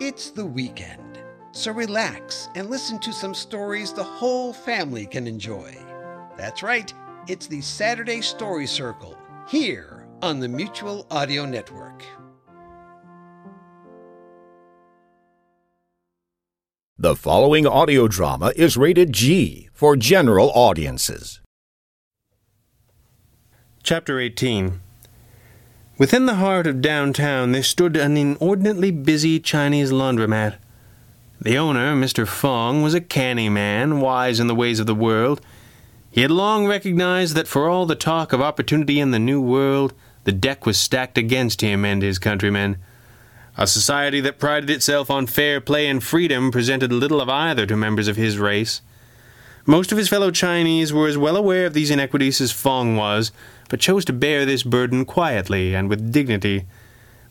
It's the weekend, so relax and listen to some stories the whole family can enjoy. That's right, it's the Saturday Story Circle here on the Mutual Audio Network. The following audio drama is rated G for general audiences. Chapter 18 Within the heart of downtown there stood an inordinately busy Chinese laundromat. The owner, Mr. Fong, was a canny man, wise in the ways of the world. He had long recognized that for all the talk of opportunity in the New World, the deck was stacked against him and his countrymen. A society that prided itself on fair play and freedom presented little of either to members of his race. Most of his fellow Chinese were as well aware of these inequities as Fong was, but chose to bear this burden quietly and with dignity.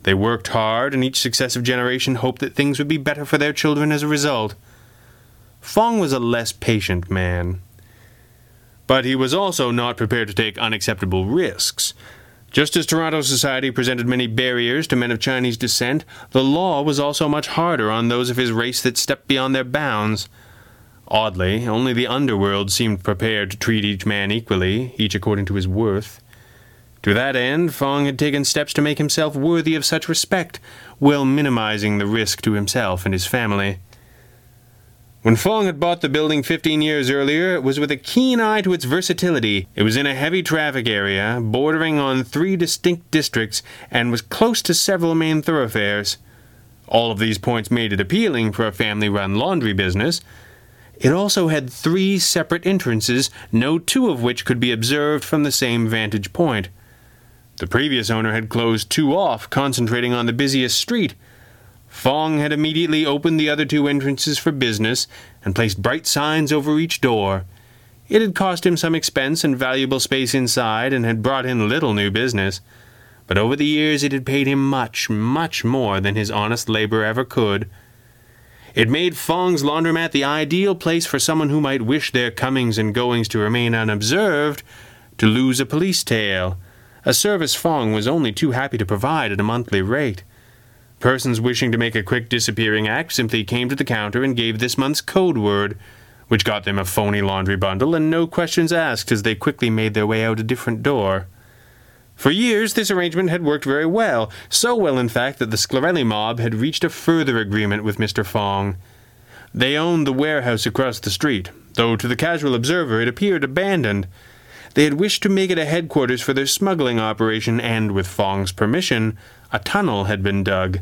They worked hard, and each successive generation hoped that things would be better for their children as a result. Fong was a less patient man. But he was also not prepared to take unacceptable risks. Just as Toronto society presented many barriers to men of Chinese descent, the law was also much harder on those of his race that stepped beyond their bounds. Oddly, only the underworld seemed prepared to treat each man equally, each according to his worth. To that end, Fong had taken steps to make himself worthy of such respect, while minimizing the risk to himself and his family. When Fong had bought the building 15 years earlier, it was with a keen eye to its versatility. It was in a heavy traffic area, bordering on three distinct districts, and was close to several main thoroughfares. All of these points made it appealing for a family run laundry business. It also had three separate entrances, no two of which could be observed from the same vantage point. The previous owner had closed two off, concentrating on the busiest street. Fong had immediately opened the other two entrances for business and placed bright signs over each door. It had cost him some expense and valuable space inside and had brought in little new business. But over the years it had paid him much, much more than his honest labor ever could. It made Fong's laundromat the ideal place for someone who might wish their comings and goings to remain unobserved, to lose a police tail, a service Fong was only too happy to provide at a monthly rate. Persons wishing to make a quick disappearing act simply came to the counter and gave this month's code word, which got them a phony laundry bundle and no questions asked as they quickly made their way out a different door. For years, this arrangement had worked very well, so well, in fact, that the Sclarelli mob had reached a further agreement with Mr. Fong. They owned the warehouse across the street, though to the casual observer it appeared abandoned. They had wished to make it a headquarters for their smuggling operation, and, with Fong's permission, a tunnel had been dug.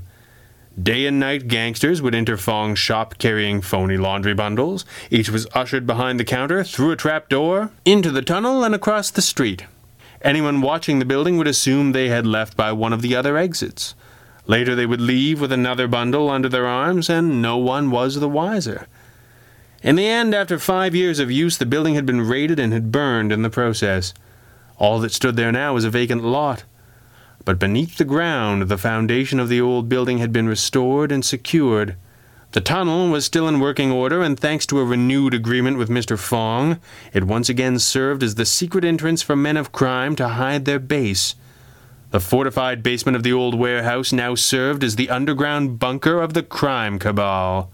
Day and night gangsters would enter Fong's shop carrying phony laundry bundles. Each was ushered behind the counter, through a trap door, into the tunnel, and across the street. Anyone watching the building would assume they had left by one of the other exits. Later they would leave with another bundle under their arms, and no one was the wiser. In the end, after five years of use, the building had been raided and had burned in the process. All that stood there now was a vacant lot. But beneath the ground, the foundation of the old building had been restored and secured. The tunnel was still in working order, and thanks to a renewed agreement with Mr. Fong, it once again served as the secret entrance for men of crime to hide their base. The fortified basement of the old warehouse now served as the underground bunker of the crime cabal.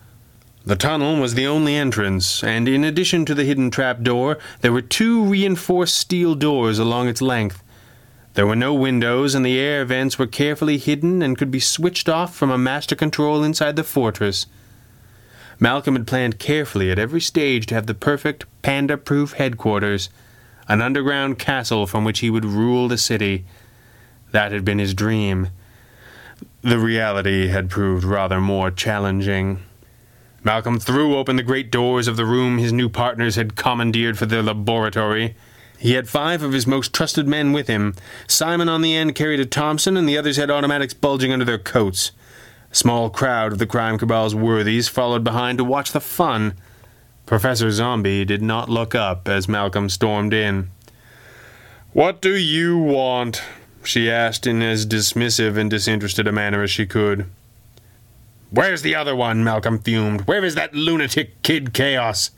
The tunnel was the only entrance, and in addition to the hidden trap door, there were two reinforced steel doors along its length. There were no windows, and the air vents were carefully hidden and could be switched off from a master control inside the fortress. Malcolm had planned carefully at every stage to have the perfect panda proof headquarters, an underground castle from which he would rule the city. That had been his dream. The reality had proved rather more challenging. Malcolm threw open the great doors of the room his new partners had commandeered for their laboratory. He had five of his most trusted men with him. Simon on the end carried a Thompson, and the others had automatics bulging under their coats. A small crowd of the crime cabal's worthies followed behind to watch the fun. Professor Zombie did not look up as Malcolm stormed in. What do you want? she asked in as dismissive and disinterested a manner as she could. Where's the other one? Malcolm fumed. Where is that lunatic kid Chaos?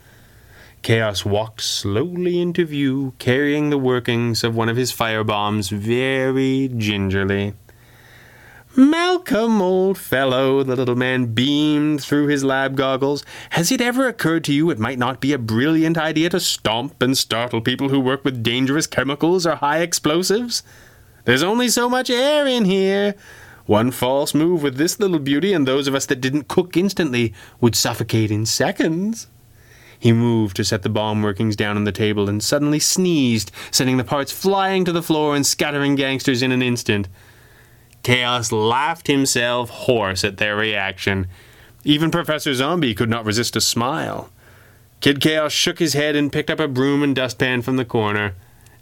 Chaos walked slowly into view, carrying the workings of one of his firebombs very gingerly. Malcolm, old fellow, the little man beamed through his lab goggles. Has it ever occurred to you it might not be a brilliant idea to stomp and startle people who work with dangerous chemicals or high explosives? There's only so much air in here. One false move with this little beauty, and those of us that didn't cook instantly would suffocate in seconds. He moved to set the bomb workings down on the table and suddenly sneezed, sending the parts flying to the floor and scattering gangsters in an instant. Chaos laughed himself hoarse at their reaction. Even Professor Zombie could not resist a smile. Kid Chaos shook his head and picked up a broom and dustpan from the corner.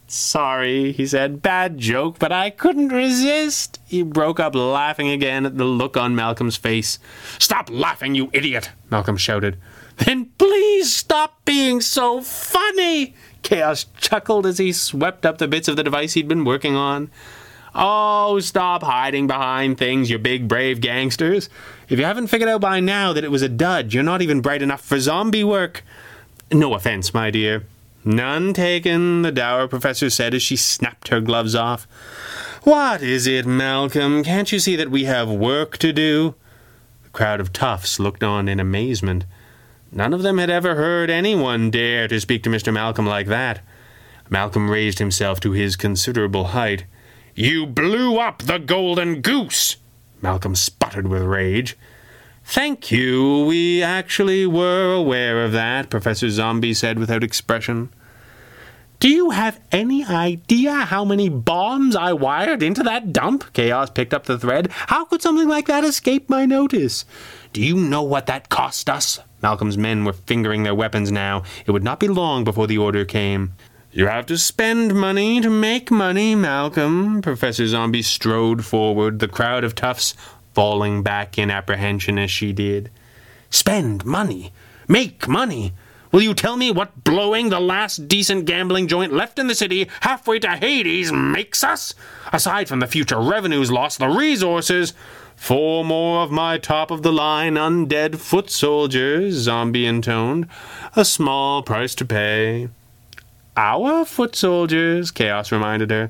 Sorry, he said. Bad joke, but I couldn't resist. He broke up laughing again at the look on Malcolm's face. Stop laughing, you idiot! Malcolm shouted. Then please stop being so funny! Chaos chuckled as he swept up the bits of the device he'd been working on. Oh, stop hiding behind things, you big brave gangsters. If you haven't figured out by now that it was a dud, you're not even bright enough for zombie work. No offense, my dear. None taken, the dour professor said as she snapped her gloves off. What is it, Malcolm? Can't you see that we have work to do? The crowd of toughs looked on in amazement. None of them had ever heard anyone dare to speak to Mr. Malcolm like that. Malcolm raised himself to his considerable height. You blew up the golden goose! Malcolm sputtered with rage. Thank you. We actually were aware of that, Professor Zombie said without expression. Do you have any idea how many bombs I wired into that dump? Chaos picked up the thread. How could something like that escape my notice? Do you know what that cost us? Malcolm's men were fingering their weapons now. It would not be long before the order came. You have to spend money to make money, Malcolm. Professor Zombie strode forward, the crowd of toughs falling back in apprehension as she did. Spend money? Make money? Will you tell me what blowing the last decent gambling joint left in the city halfway to Hades makes us? Aside from the future revenues lost, the resources. Four more of my top of the line undead foot soldiers, Zombie intoned. A small price to pay. Our foot soldiers, Chaos reminded her.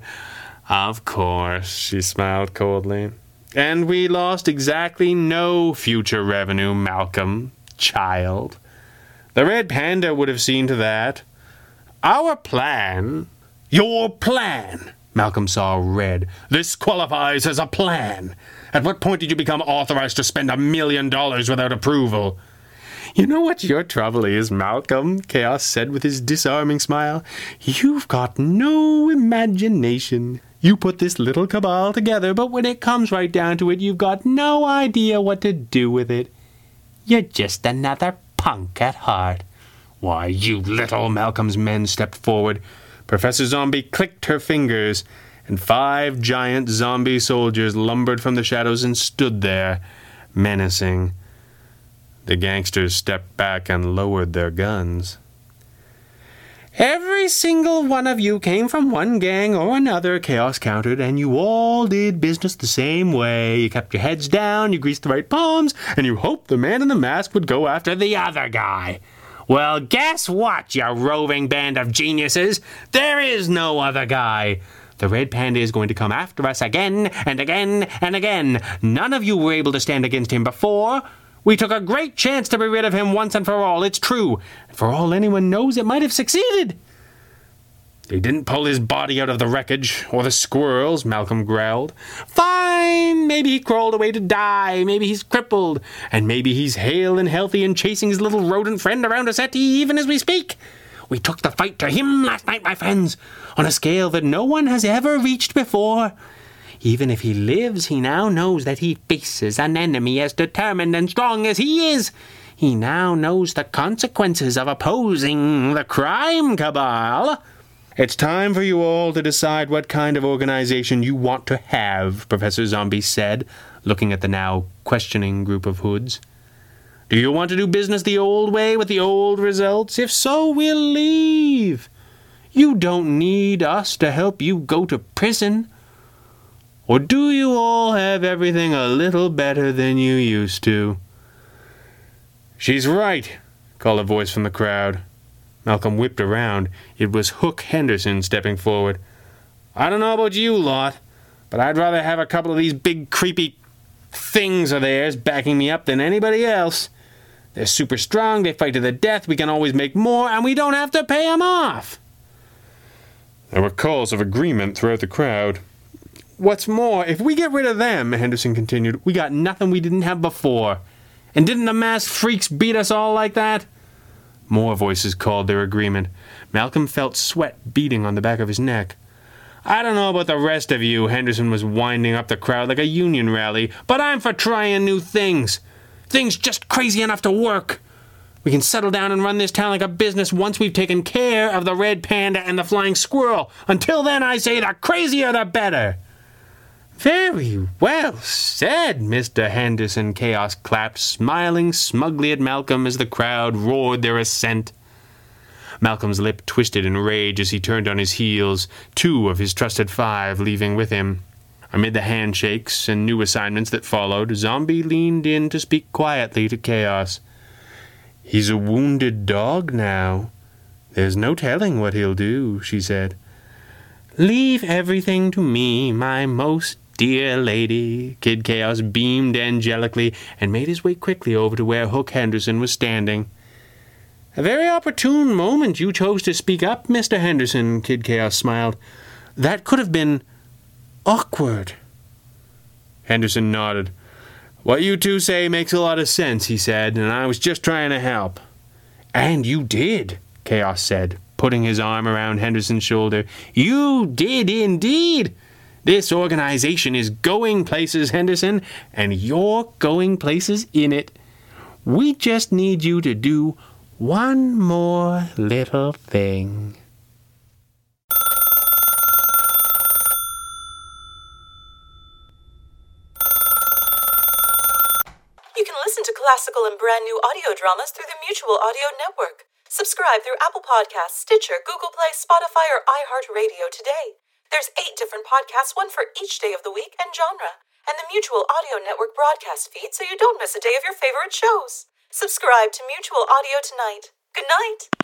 Of course, she smiled coldly. And we lost exactly no future revenue, Malcolm, child. The Red Panda would have seen to that. Our plan. Your plan! Malcolm saw red. This qualifies as a plan. At what point did you become authorized to spend a million dollars without approval? You know what your trouble is, Malcolm, Chaos said with his disarming smile. You've got no imagination. You put this little cabal together, but when it comes right down to it, you've got no idea what to do with it. You're just another punk at heart. Why, you little Malcolm's men stepped forward. Professor Zombie clicked her fingers, and five giant zombie soldiers lumbered from the shadows and stood there, menacing. The gangsters stepped back and lowered their guns. Every single one of you came from one gang or another, Chaos countered, and you all did business the same way. You kept your heads down, you greased the right palms, and you hoped the man in the mask would go after the other guy. Well, guess what, you roving band of geniuses? There is no other guy. The red panda is going to come after us again and again and again. None of you were able to stand against him before. We took a great chance to be rid of him once and for all, it's true. And for all anyone knows, it might have succeeded. He didn't pull his body out of the wreckage, or the squirrels, Malcolm growled. Fine, maybe he crawled away to die, maybe he's crippled, and maybe he's hale and healthy and chasing his little rodent friend around a settee even as we speak. We took the fight to him last night, my friends, on a scale that no one has ever reached before. Even if he lives, he now knows that he faces an enemy as determined and strong as he is. He now knows the consequences of opposing the crime cabal. It's time for you all to decide what kind of organization you want to have, Professor Zombie said, looking at the now questioning group of hoods. Do you want to do business the old way with the old results? If so, we'll leave. You don't need us to help you go to prison. Or do you all have everything a little better than you used to? She's right, called a voice from the crowd. Malcolm whipped around. It was Hook Henderson stepping forward. I don't know about you lot, but I'd rather have a couple of these big creepy things of theirs backing me up than anybody else. They're super strong, they fight to the death, we can always make more, and we don't have to pay 'em off. There were calls of agreement throughout the crowd. What's more, if we get rid of them, Henderson continued, we got nothing we didn't have before. And didn't the masked freaks beat us all like that? More voices called their agreement. Malcolm felt sweat beating on the back of his neck. I don't know about the rest of you, Henderson was winding up the crowd like a union rally, but I'm for trying new things. Things just crazy enough to work. We can settle down and run this town like a business once we've taken care of the red panda and the flying squirrel. Until then, I say the crazier the better. Very well said, Mr. Henderson. Chaos clapped, smiling smugly at Malcolm as the crowd roared their assent. Malcolm's lip twisted in rage as he turned on his heels, two of his trusted five leaving with him. Amid the handshakes and new assignments that followed, Zombie leaned in to speak quietly to Chaos. He's a wounded dog now. There's no telling what he'll do, she said. Leave everything to me, my most dear lady. Kid Chaos beamed angelically and made his way quickly over to where Hook Henderson was standing. A very opportune moment you chose to speak up, Mr. Henderson, Kid Chaos smiled. That could have been awkward. Henderson nodded. What you two say makes a lot of sense, he said, and I was just trying to help. And you did, Chaos said, putting his arm around Henderson's shoulder. You did indeed. This organization is going places, Henderson, and you're going places in it. We just need you to do one more little thing. You can listen to classical and brand new audio dramas through the Mutual Audio Network. Subscribe through Apple Podcasts, Stitcher, Google Play, Spotify, or iHeartRadio today. There's eight different podcasts, one for each day of the week and genre, and the Mutual Audio Network broadcast feed so you don't miss a day of your favorite shows. Subscribe to Mutual Audio tonight. Good night.